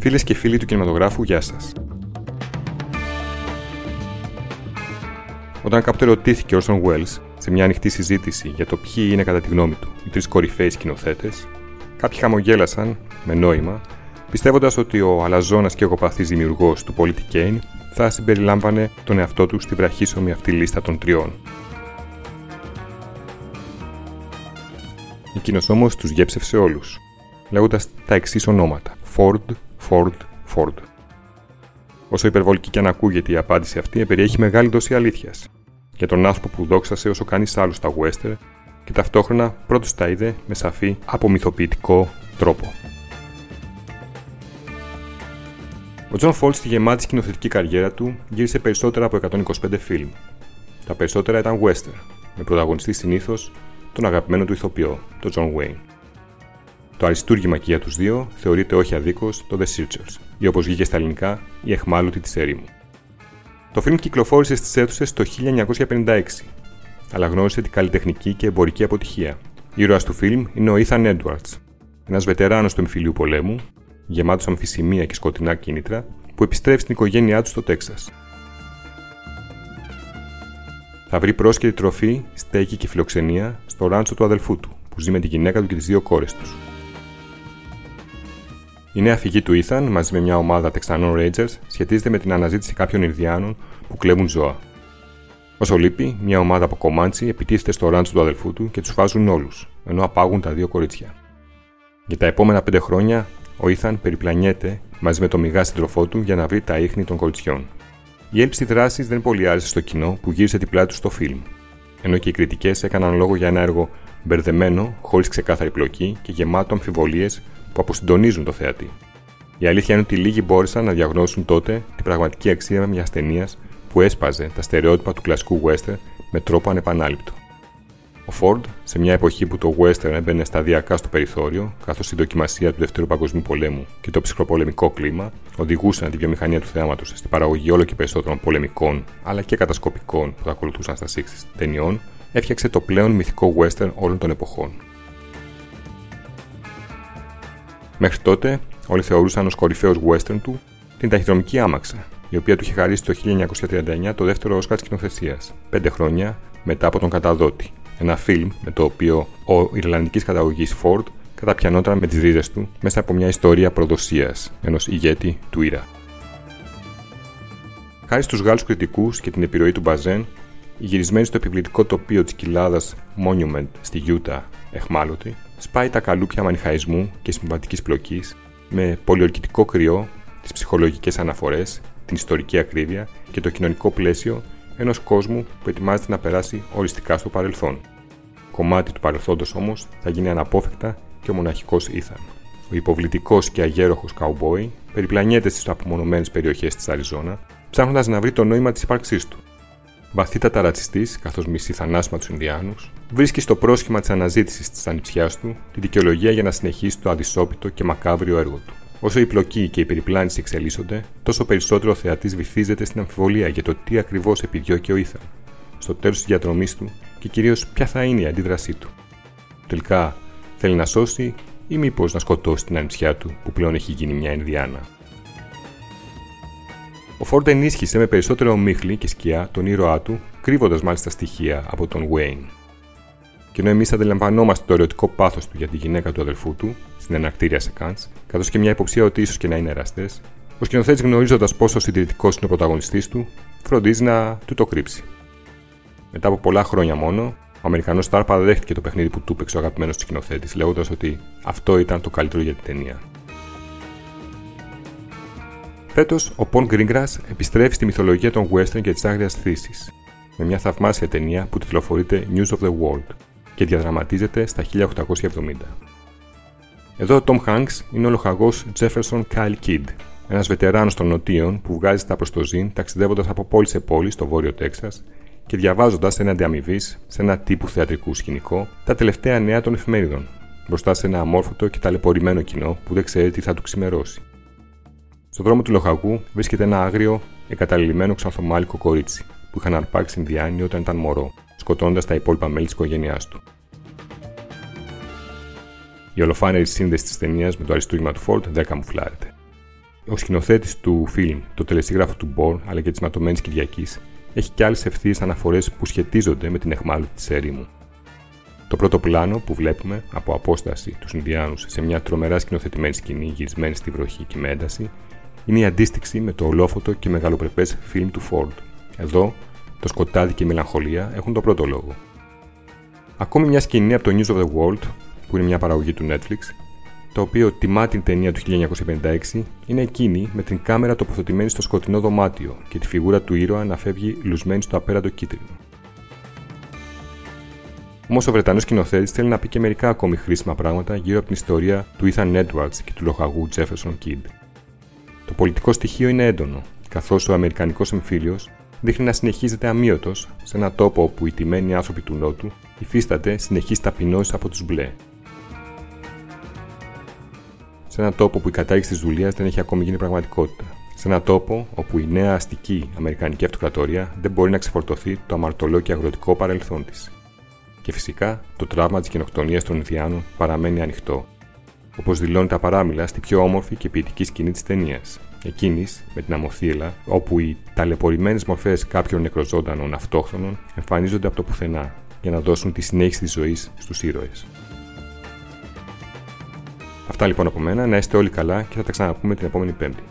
Φίλες και φίλοι του κινηματογράφου, γεια σας. Όταν κάποτε ρωτήθηκε ο Orson Welles σε μια ανοιχτή συζήτηση για το ποιοι είναι κατά τη γνώμη του οι τρεις κορυφαίοι σκηνοθέτες, κάποιοι χαμογέλασαν με νόημα, πιστεύοντας ότι ο αλαζόνας και εγωπαθή δημιουργός του Πολίτη Κέιν θα συμπεριλάμβανε τον εαυτό του στη βραχίσωμη αυτή λίστα των τριών. Εκείνος όμως τους διέψευσε όλους, λέγοντας τα εξής ονόματα: Ford, Ford, Ford. Όσο υπερβολική και αν ακούγεται η απάντηση αυτή, περιέχει μεγάλη δόση αλήθειας για τον άνθρωπο που δόξασε όσο κανείς άλλος στα western και ταυτόχρονα πρώτος τα είδε με σαφή απομυθοποιητικό τρόπο. Ο Τζον Φορντ στη γεμάτη σκηνοθετική καριέρα του γύρισε περισσότερα από 125 φιλμ. Τα περισσότερα ήταν western, με πρωταγωνιστή συνήθως τον αγαπημένο του ηθοποιό, τον Τζον Wayne. Το αριστούργημα και για τους δύο θεωρείται όχι αδίκως το The Searchers, ή όπως βγήκε στα ελληνικά, η Αιχμάλωτη της ερήμου. Το φιλμ κυκλοφόρησε στις αίθουσες το 1956, αλλά γνώρισε την καλλιτεχνική και εμπορική αποτυχία. Ήρωας του φιλμ είναι ο Ethan Edwards, ένας βετεράνος του εμφυλίου πολέμου, γεμάτος αμφισημία και σκοτεινά κίνητρα, που επιστρέφει στην οικογένειά του στο Τέξας. Θα βρει πρόσκλητη τροφή, στέκη και φιλοξενία στο ράντσο του αδελφού του, που ζει με τη γυναίκα του και τις δύο κόρες τους. Η νέα φυγή του Ethan μαζί με μια ομάδα Τεξανών Rangers σχετίζεται με την αναζήτηση κάποιων Ινδιάνων που κλέβουν ζώα. Όσο λείπει, μια ομάδα από κομμάτσι επιτίθεται στο ράντσο του αδελφού του και τους φάζουν όλους, ενώ απάγουν τα δύο κορίτσια. Για τα επόμενα πέντε χρόνια, ο Ethan περιπλανιέται μαζί με το μηγά σύντροφό του για να βρει τα ίχνη των κοριτσιών. Η έλλειψη δράση δεν πολύ άρεσε στο κοινό που γύρισε την πλάτη του στο φιλμ, ενώ και οι κριτικές έκαναν λόγο για ένα έργο μπερδεμένο, χωρίς ξεκάθαρη πλοκή και γεμάτο αμφιβολίες που αποσυντονίζουν το θεατή. Η αλήθεια είναι ότι λίγοι μπόρεσαν να διαγνώσουν τότε την πραγματική αξία μιας ταινίας που έσπαζε τα στερεότυπα του κλασικού western με τρόπο ανεπανάληπτο. Ο Φόρντ, σε μια εποχή που το western έμπαινε σταδιακά στο περιθώριο, καθώς η δοκιμασία του Δευτέρου Παγκοσμίου Πολέμου και το ψυχροπολεμικό κλίμα οδηγούσαν τη βιομηχανία του θέματο στην παραγωγή όλο και περισσότερων πολεμικών αλλά και κατασκοπικών που θα ακολουθούσαν στα 60 ταινιών, έφτιαξε το πλέον μυθικό western όλων των εποχών. Μέχρι τότε, όλοι θεωρούσαν ως κορυφαίο western του την ταχυδρομική άμαξα, η οποία του είχε χαρίσει το 1939 το δεύτερο Όσκαρ σκηνοθεσία, πέντε χρόνια μετά από τον Καταδότη. Ένα φιλμ με το οποίο ο Ιρλανδικής καταγωγής Ford καταπιανόταν με τις ρίζες του μέσα από μια ιστορία προδοσίας ενός ηγέτη του Ήρα. Χάρη στους Γάλλους κριτικούς και την επιρροή του Μπαζέν, η γυρισμένη στο επιβλητικό τοπίο της κοιλάδας Monument στη Γιούτα, εχμάλωτη, σπάει τα καλούπια μανιχαϊσμού και συμβατικής πλοκής με πολιορκητικό κρυό, τις ψυχολογικές αναφορές, την ιστορική ακρίβεια και το κοινωνικό πλαίσιο ενός κόσμου που ετοιμάζεται να περάσει οριστικά στο παρελθόν. Κομμάτι του παρελθόντος όμως θα γίνει αναπόφευκτα και ο μοναχικός Ήθαν. Ο υποβλητικός και αγέροχος καουμπόι περιπλανιέται στις απομονωμένες περιοχές της Αριζόνα, ψάχνοντας να βρει το νόημα της ύπαρξής του βαθύτατα ρατσιστής, καθώς μισεί θανάσιμα τους Ινδιάνους, βρίσκει στο πρόσχημα της αναζήτησης της ανιψιάς του τη δικαιολογία για να συνεχίσει το αδυσόπιτο και μακάβριο έργο του. Όσο η πλοκή και η περιπλάνηση εξελίσσονται, τόσο περισσότερο ο θεατής βυθίζεται στην αμφιβολία για το τι ακριβώς επιδιώκει ο Ήθαν, στο τέλος της διαδρομής του και κυρίως ποια θα είναι η αντίδρασή του. Τελικά, θέλει να σώσει ή μήπως να σκοτώσει την ανιψιά του που πλέον έχει γίνει μια Ινδιάνα. Ο Φόρντ ενίσχυσε με περισσότερο ομίχλη και σκιά τον ήρωά του, κρύβοντας μάλιστα στοιχεία από τον Wayne. Και ενώ εμείς αντιλαμβανόμαστε το ερωτικό πάθος του για τη γυναίκα του αδελφού του, στην ενακτήρια σε Κάντ, καθώς και μια υποψία ότι ίσως και να είναι εραστές, ο σκηνοθέτης γνωρίζοντας πόσο συντηρητικός είναι ο πρωταγωνιστής του, φροντίζει να του το κρύψει. Μετά από πολλά χρόνια μόνο, ο Αμερικανός Σταρ παραδέχτηκε το παιχνίδι που του έπαιξε ο αγαπημένος σκηνοθέτης, λέγοντας ότι αυτό ήταν το καλύτερο για την ταινία. Φέτος, ο Πον Γκρίνγκρας επιστρέφει στη μυθολογία των western και της άγριας θύση, με μια θαυμάσια ταινία που τιτλοφορείται News of the World και διαδραματίζεται στα 1870. Εδώ ο Tom Hanks είναι ο λοχαγό Jefferson Kyle Kidd, ένας βετεράνος των νοτίων που βγάζει τα προς το ζήν ταξιδεύοντας από πόλη σε πόλη στο βόρειο Τέξας και διαβάζοντας ένα αντιαμοιβή σε ένα τύπου θεατρικού σκηνικό τα τελευταία νέα των εφημερίδων, μπροστά σε ένα αμόρφωτο και ταλαιπωρημένο κοινό που δεν ξέρει τι θα του ξημερώσει. Στον δρόμο του λοχαγού βρίσκεται ένα άγριο, εγκαταλειμμένο ξανθομάλικο κορίτσι που είχαν αρπάξει Ινδιάνοι όταν ήταν μωρό, σκοτώντας τα υπόλοιπα μέλη της οικογένειάς του. Η ολοφάνερη σύνδεση της ταινίας με το αριστούργημα του Φόρτ δεν καμουφλάρεται. Ο σκηνοθέτης του φιλμ, το τελεσίγραφο του Μπορν αλλά και της Ματωμένης Κυριακής, έχει και άλλες ευθείε αναφορές που σχετίζονται με την εχμάλωτη της έρημου. Το πρώτο πλάνο που βλέπουμε από απόσταση του Ινδιάνου σε μια τρομερά σκηνοθετημένη σκηνή γυρισμένη στη βροχή και με ένταση είναι η αντίστοιξη με το ολόφωτο και μεγαλοπρεπές φιλμ του Ford. Εδώ, το σκοτάδι και η μελαγχολία έχουν το πρώτο λόγο. Ακόμη μια σκηνή από το News of the World, που είναι μια παραγωγή του Netflix, το οποίο τιμά την ταινία του 1956, είναι εκείνη με την κάμερα τοποθετημένη στο σκοτεινό δωμάτιο και τη φιγούρα του ήρωα να φεύγει λουσμένη στο απέραντο κίτρινο. Όμω ο Βρετανός σκηνοθέτης θέλει να πει και μερικά ακόμη χρήσιμα πράγματα γύρω από την ιστορία του Ethan Edwards και του λοχαγού Jefferson Kidd. Το πολιτικό στοιχείο είναι έντονο, καθώς ο Αμερικανικός εμφύλιος δείχνει να συνεχίζεται αμύωτος σε ένα τόπο όπου οι τιμένοι άνθρωποι του Νότου υφίσταται συνεχείς ταπεινώσεις από τους μπλε. Σε ένα τόπο που η κατάργηση της δουλεία δεν έχει ακόμη γίνει πραγματικότητα. Σε ένα τόπο όπου η νέα αστική Αμερικανική Αυτοκρατορία δεν μπορεί να ξεφορτωθεί το αμαρτωλό και αγροτικό παρελθόν της. Και φυσικά το τραύμα της γενοκτονίας των Ινδιάνων παραμένει ανοιχτό, όπως δηλώνει τα παράμιλα στη πιο όμορφη και ποιητική σκηνή της ταινίας, εκείνης με την αμοθύελα, όπου οι ταλαιπωρημένες μορφές κάποιων νεκροζώντανων αυτόχθονων εμφανίζονται από το πουθενά για να δώσουν τη συνέχιση της ζωής στους ήρωες. Αυτά λοιπόν από μένα, να είστε όλοι καλά και θα τα ξαναπούμε την επόμενη Πέμπτη.